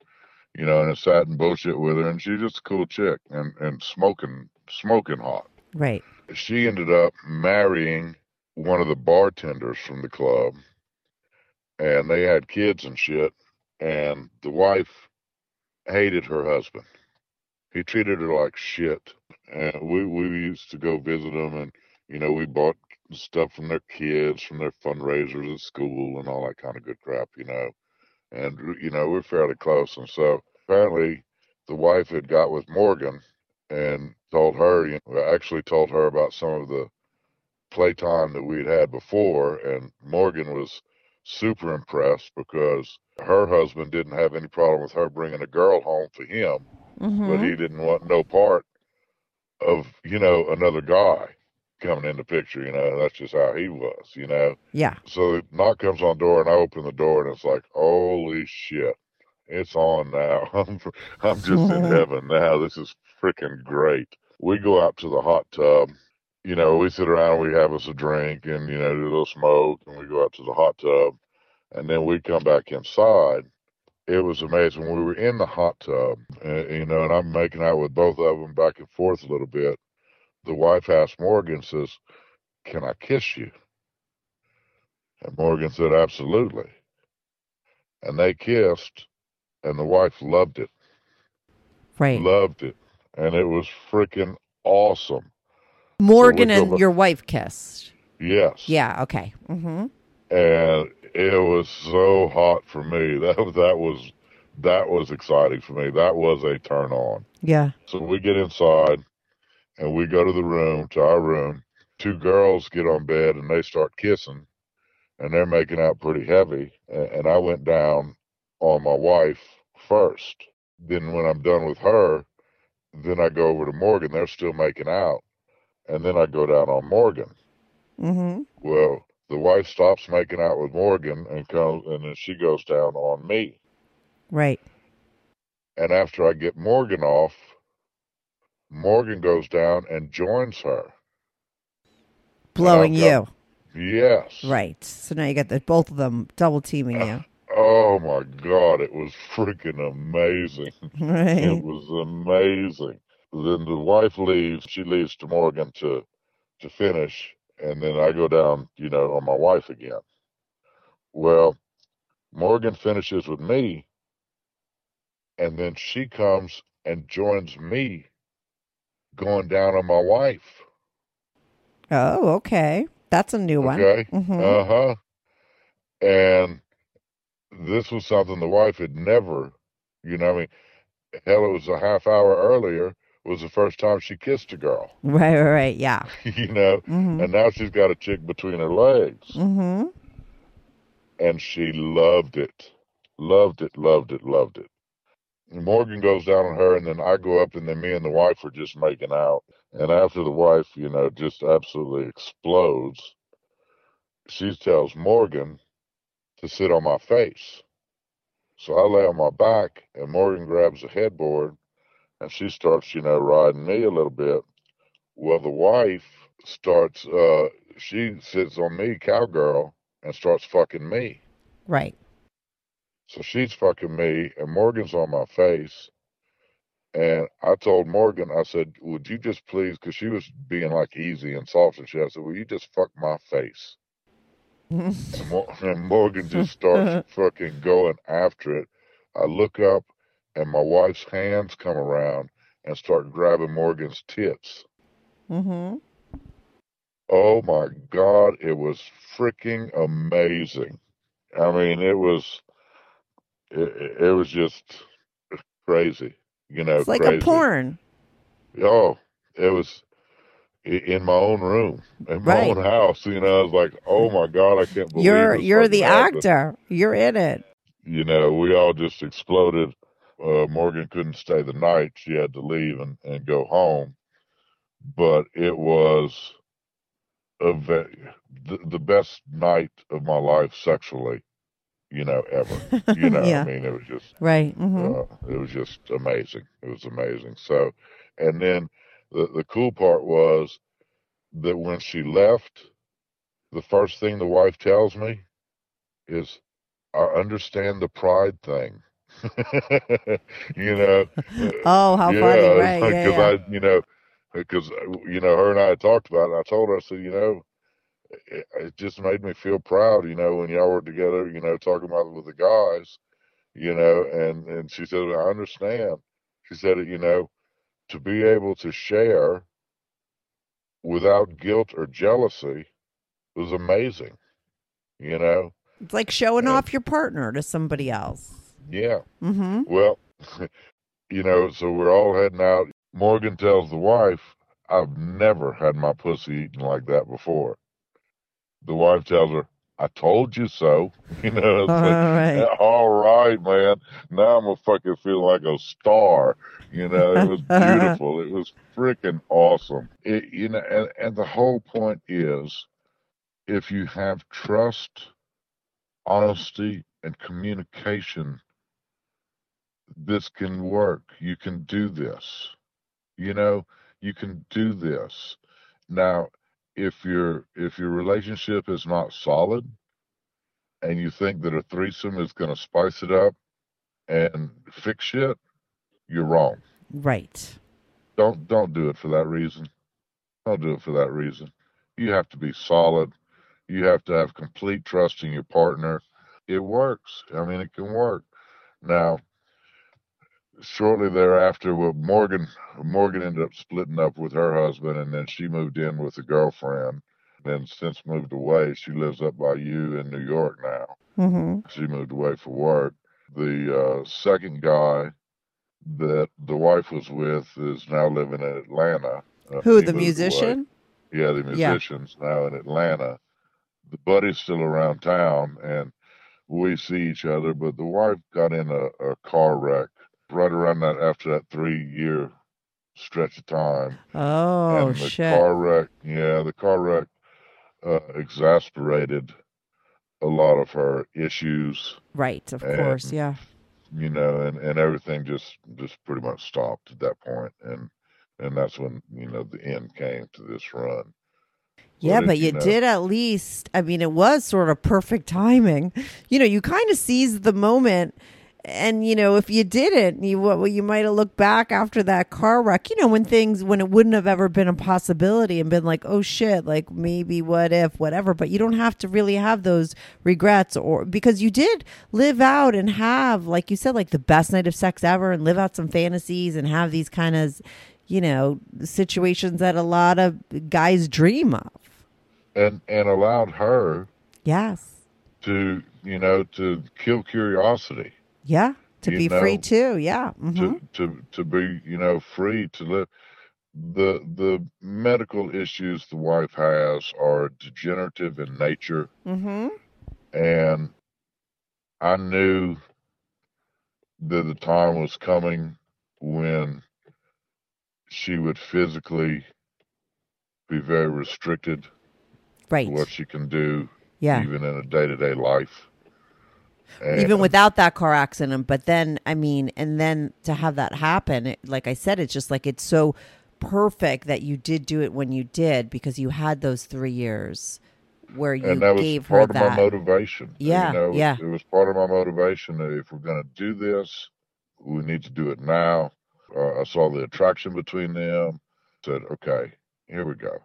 you know, and had sat and bullshit with her, and she's just a cool chick and and smoking smoking hot. Right. She ended up marrying one of the bartenders from the club, and they had kids and shit, and the wife hated her husband. He treated her like shit, and we we used to go visit them, and you know we bought stuff from their kids, from their fundraisers at school, and all that kind of good crap, you know. And you know we're fairly close, and so apparently the wife had got with Morgan and told her, you know, actually told her about some of the playtime that we'd had before, and Morgan was super impressed because her husband didn't have any problem with her bringing a girl home for him, Mm-hmm. but he didn't want no part of you know another guy coming in the picture. You know that's just how he was. You know. yeah. So the knock comes on the door, and I open the door, and it's like, holy shit, it's on now. I'm, I'm just in heaven now. This is freaking great. We go out to the hot tub. You know, we sit around, we have us a drink, and you know, do a little smoke, and we go out to the hot tub, and then we come back inside. It was amazing. We were in the hot tub, uh, you know, and I'm making out with both of them back and forth a little bit. The wife asked Morgan, says, "Can I kiss you?" And Morgan said, Absolutely. And they kissed, and the wife loved it. Right. Loved it. And it was freaking awesome. Morgan So and your wife kissed. Yes. Yeah. Okay. Mm-hmm. And it was so hot for me. That that was that was exciting for me. That was a turn on. Yeah. So we get inside and we go to the room, to our room. Two girls get on bed and they start kissing and they're making out pretty heavy. And I went down on my wife first. Then when I'm done with her, then I go over to Morgan. They're still making out. And then I go down on Morgan. Mm-hmm. Well, the wife stops making out with Morgan and comes and then she goes down on me. Right. And after I get Morgan off, Morgan goes down and joins her. Blowing you. Yes. Right. So now you got the both of them double teaming you. Oh my God, it was freaking amazing. Right. It was amazing. Then the wife leaves. She leaves to Morgan to to finish, and then I go down, you know, on my wife again. Well, Morgan finishes with me, and then she comes and joins me going down on my wife. Oh, okay. That's a new one. Okay. Mhm. Uh huh. And this was something the wife had never, you know, I mean, hell, it was a half hour earlier was the first time she kissed a girl, Right. Right. Right. Yeah. you know, Mm-hmm. and now she's got a chick between her legs, Mm-hmm. and she loved it, loved it, loved it, loved it. Morgan goes down on her, and then I go up, and then me and the wife are just making out. And after the wife, you know, just absolutely explodes, she tells Morgan to sit on my face. So I lay on my back, and Morgan grabs a headboard, and she starts, you know, riding me a little bit. Well, the wife starts, uh, she sits on me, cowgirl, and starts fucking me. Right. So she's fucking me, and Morgan's on my face. And I told Morgan, I said, Would you just please, because she was being like easy and soft and shit. I said, Will you just fuck my face? and, Mor- and Morgan just starts fucking going after it. I look up, and my wife's hands come around and start grabbing Morgan's tits. Mm-hmm. Oh my God, it was freaking amazing. I mean, it was, it, it was just crazy, you know, It's like crazy. a porn. Oh, it was, in my own room, in my Right. own house. You know, I was like, oh my god, I can't believe You're you're the happened. actor. You're in it. You know, we all just exploded. Uh, Morgan couldn't stay the night; she had to leave and, and go home. But it was a ve- the, the best night of my life sexually. You know, ever. You know, Yeah. I mean, it was just Right. hmm uh, it was just amazing. It was amazing. So, and then the the cool part was that when she left, the first thing the wife tells me is, "I understand the pride thing." you know. Oh, how funny! Right? Yeah, Because yeah. I, you know, because you know, her and I had talked about it. And I told her, I said, you know, it, it just made me feel proud. You know, when y'all were together, you know, talking about it with the guys, you know, and and she said, I understand. She said, you know, to be able to share without guilt or jealousy was amazing. You know, It's like showing Yeah. off your partner to somebody else. yeah. Mm-hmm. Well, you know, so we're all heading out. Morgan tells the wife, I've never had my pussy eaten like that before. The wife tells her, I told you so. You know, it's All like, right. all right, man. Now I'm gonna fucking feel like a star. You know, it was beautiful. it was freaking awesome. It, you know, and, and the whole point is if you have trust, honesty, and communication, this can work. You can do this. You know, you can do this. Now, if your if your relationship is not solid and you think that a threesome is going to spice it up and fix shit, you're wrong. Right. Don't don't do it for that reason. Don't do it for that reason. You have to be solid. You have to have complete trust in your partner. It works. I mean, it can work. Now, shortly thereafter, well, Morgan Morgan ended up splitting up with her husband, and then she moved in with a girlfriend. Then since moved away, she lives up by you in New York now. Mm-hmm. She moved away for work. The uh, second guy that the wife was with is now living in Atlanta. Uh, Who the moved away. musician? Yeah, the Yeah. musician's now in Atlanta. The buddy's still around town, and we see each other. But the wife got in a, a car wreck right around that after that three year stretch of time. Oh and the shit! car wreck, yeah, the car wreck uh, exasperated a lot of her issues, right, of and- course. Yeah. you know, and, and everything just just pretty much stopped at that point, and and that's when you know the end came to this run. Yeah, But but you you know- did at least. I mean, it was sort of perfect timing. You know, you kind of seized the moment, and you know, if you didn't, you well, you might have looked back after that car wreck. You know, when things when it wouldn't have ever been a possibility, and been like, oh shit, like maybe what if, whatever. But you don't have to really have those regrets, or because you did live out and have, like you said, like the best night of sex ever, and live out some fantasies and have these kind of. You know, situations that a lot of guys dream of. and and allowed her Yes. to you know to kill curiosity Yeah. To be free too. Yeah. hmm to to to be you know free to live the the medical issues the wife has are degenerative in nature mm-hmm. and i knew that the time was coming when she would physically be very restricted Right. to what she can do Yeah. even in a day-to-day life Even without that car accident. But then, I mean, and then to have that happen, it, like I said, it's just like it's so perfect that you did do it when you did because you had those three years where you and that was gave her part of that. my motivation. Yeah, you know, yeah. It was part of my motivation that if we're going to do this, we need to do it now. Uh, I saw the attraction between them. Said, okay, here we go.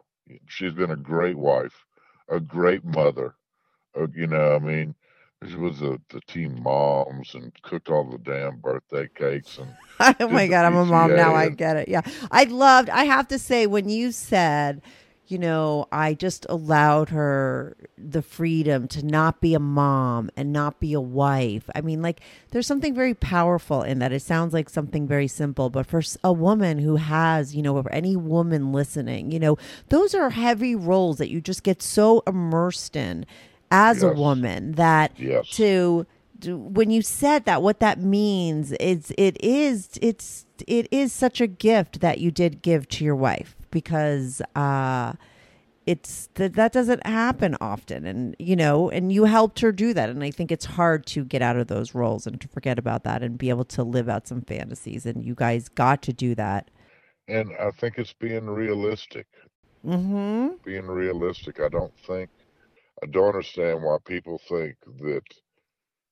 She's been a great wife, a great mother. Uh, you know, I mean, she was the the team moms and cooked all the damn birthday cakes and oh my god, I'm a mom now. I get it. Yeah, I loved. I have to say when you said, you know, I just allowed her the freedom to not be a mom and not be a wife. I mean, like, there's something very powerful in that. It sounds like something very simple, but for a woman who has, you know, for any woman listening, you know, those are heavy roles that you just get so immersed in as a woman that Yes. to to- when you said that what that means is it is it's it is such a gift that you did give to your wife because uh it's that that doesn't happen often and you know and you helped her do that and i think it's hard to get out of those roles and to forget about that and be able to live out some fantasies and you guys got to do that And I think it's being realistic. mhm Being realistic. I don't think, I don't understand why people think that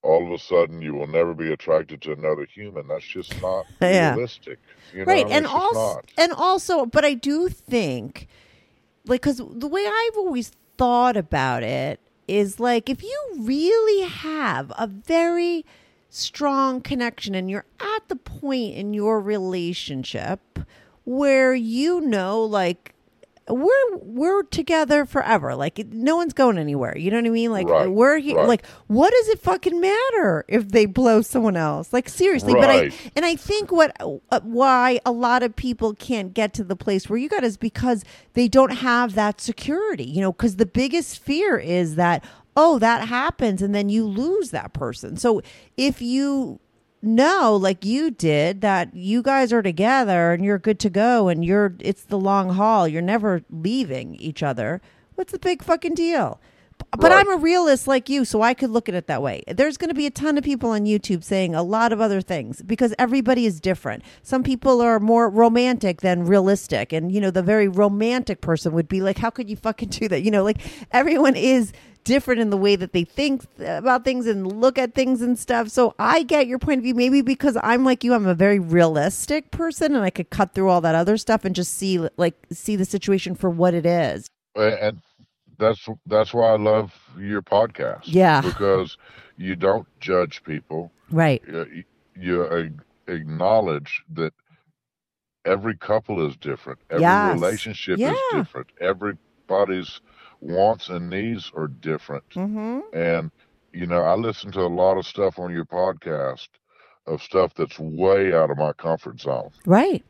all of a sudden you will never be attracted to another human. That's just not Yeah. realistic. You know, right I mean, and also and also but i do think like because the way i've always thought about it is like if you really have a very strong connection and you're at the point in your relationship where you know like we're we're together forever like no one's going anywhere you know what i mean like Right, we're here right. like what does it fucking matter if they blow someone else like seriously but i and I think what uh, why a lot of people can't get to the place where you got is because they don't have that security. You know, because the biggest fear is that oh that happens and then you lose that person. So if you know like you did that you guys are together and you're good to go and you're it's the long haul you're never leaving each other what's the big fucking deal but Right. I'm a realist like you, so I could look at it that way. There's going to be a ton of people on YouTube saying a lot of other things because everybody is different. Some people are more romantic than realistic. And, you know, the very romantic person would be like, how could you fucking do that? You know, like everyone is different in the way that they think about things and look at things and stuff. So I get your point of view. Maybe because I'm like you, I'm a very realistic person and I could cut through all that other stuff and just see, like, see the situation for what it is. And that's that's why I love your podcast. Yeah. because you don't judge people. Right. Uh, you, you acknowledge that every couple is different. Every Yes. relationship Yeah. is different. Everybody's wants and needs are different. Mm-hmm. And you know, I listen to a lot of stuff on your podcast of stuff that's way out of my comfort zone. Right.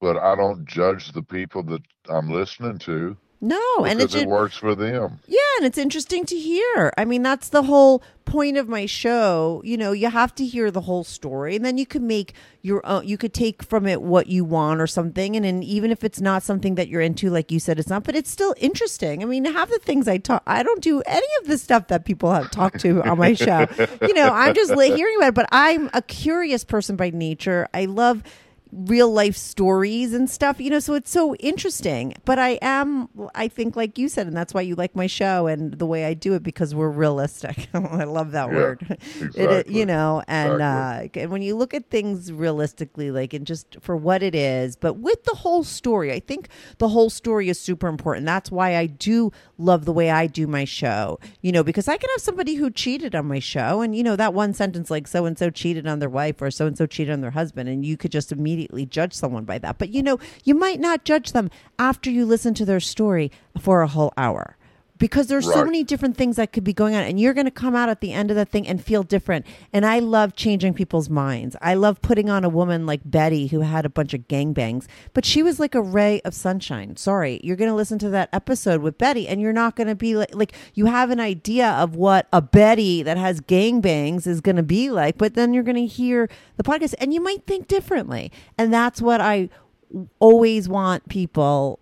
But I don't judge the people that I'm listening to No, and because it's it works for them. yeah, and it's interesting to hear. I mean, that's the whole point of my show. You know, you have to hear the whole story, and then you could make your own. You could take from it what you want or something, and then even if it's not something that you're into, like you said, it's not, but it's still interesting. I mean, half the things I talk, I don't do any of the stuff that people have talked to on my show. You know, I'm just hearing about it, but I'm a curious person by nature. I love real life stories and stuff you know so it's so interesting. But i am i think like you said and that's why you like my show and the way i do it because we're realistic. I love that Yeah, word. It- you know and Exactly. uh and when you look at things realistically like and just for what it is but with the whole story i think the whole story is super important. That's why i do love the way i do my show you know because i can have somebody who cheated on my show and you know that one sentence like so and so cheated on their wife or so and so cheated on their husband and you could just immediately judge someone by that. But you know you might not judge them after you listen to their story for a whole hour because there's so many different things that could be going on and you're going to come out at the end of the thing and feel different. And i love changing people's minds. I love putting on a woman like betty who had a bunch of gangbangs but she was like a ray of sunshine. Sorry you're going to listen to that episode with betty and you're not going to be like like you have an idea of what a betty that has gangbangs is going to be like but then you're going to hear the podcast and you might think differently. And that's what i always want people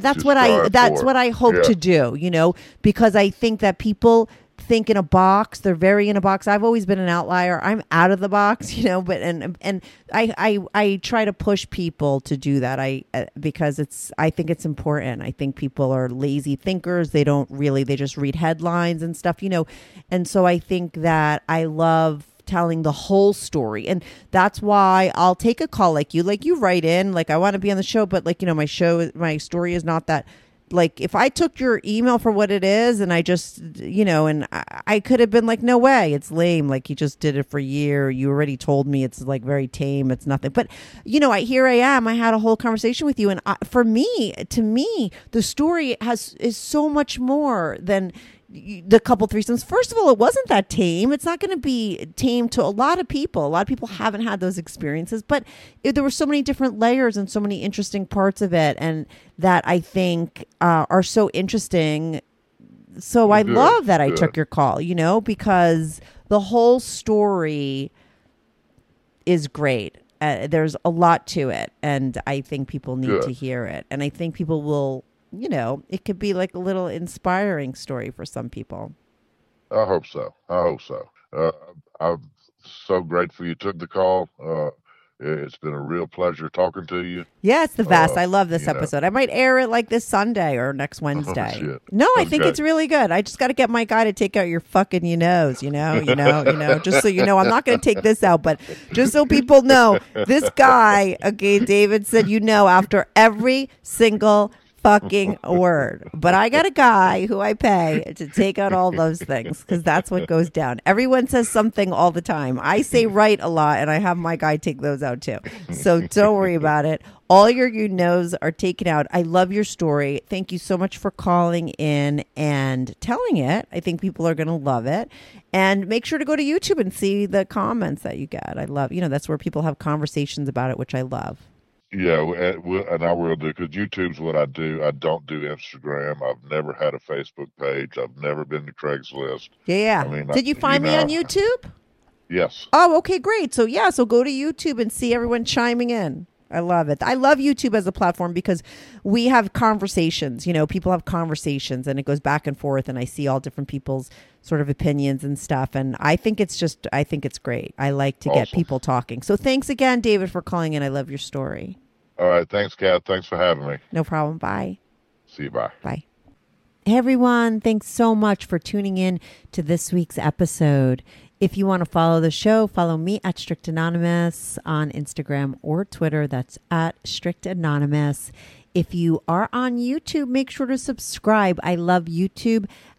that's what I that's for. what I hope Yeah. to do, you know, because I think that people think in a box, they're very in a box. I've always been an outlier. I'm out of the box, you know, but and and I I I try to push people to do that. I uh, because it's I think it's important. I think people are lazy thinkers. They don't really they just read headlines and stuff, you know. And so I think that I love telling the whole story and that's why i'll take a call like you like you write in like i want to be on the show but like you know my show my story is not that like if I took your email for what it is and I just, you know, and I, I could have been like, no way, it's lame. Like you just did it for a year. You already told me it's like very tame. It's nothing. But you know, I here I am. I had a whole conversation with you, and I, for me, to me, the story has is so much more than the couple threesomes. First of all, it wasn't that tame. It's not going to be tame to a lot of people. A lot of people haven't had those experiences, but it, there were so many different layers and so many interesting parts of it, and that I think uh, are so interesting. So I Good, love that I took your call, you know, because the whole story is great. Uh, there's a lot to it, and I think people need Good. to hear it. And I think people will, you know, it could be like a little inspiring story for some people. I hope so. I hope so. Uh, I'm so grateful you took the call. Uh, it's been a real pleasure talking to you. Yeah, it's the best. Uh, I love this you know. episode. I might air it like this Sunday or next Wednesday. shit. no, I think it's really good. I just got to get my guy to take out your fucking you knows, you know, you know, you know, just so you know, I'm not going to take this out, but just so people know, this guy, okay, David said you know after every single fucking word. But I got a guy who I pay to take out all those things because that's what goes down. Everyone says something all the time. I say right a lot, and I have my guy take those out too. So don't worry about it. All your you knows are taken out. I love your story. Thank you so much for calling in and telling it. I think people are going to love it. And make sure to go to YouTube and see the comments that you get. I love, you know, that's where people have conversations about it, which I love. Yeah, and eh, we- and I will do because YouTube's what I do. I don't do Instagram. I've never had a Facebook page. I've never been to Craigslist. Yeah. I mean, Did you find me on know, YouTube? Yes. Oh, okay, great. So yeah, so go to YouTube and see everyone chiming in. I love it. I love YouTube as a platform because we have conversations. You know, people have conversations and it goes back and forth, and I see all different people's sort of opinions and stuff. And I think it's just, I think it's great. I like to get Awesome. people talking. So thanks again, David, for calling in. I love your story. All right. Thanks, Kat. Thanks for having me. No problem. Bye. See you. Bye. Bye. Hey everyone, thanks so much for tuning in to this week's episode. If you want to follow the show, follow me at Strict Anonymous on Instagram or Twitter. That's at Strict Anonymous. If you are on YouTube, make sure to subscribe. I love YouTube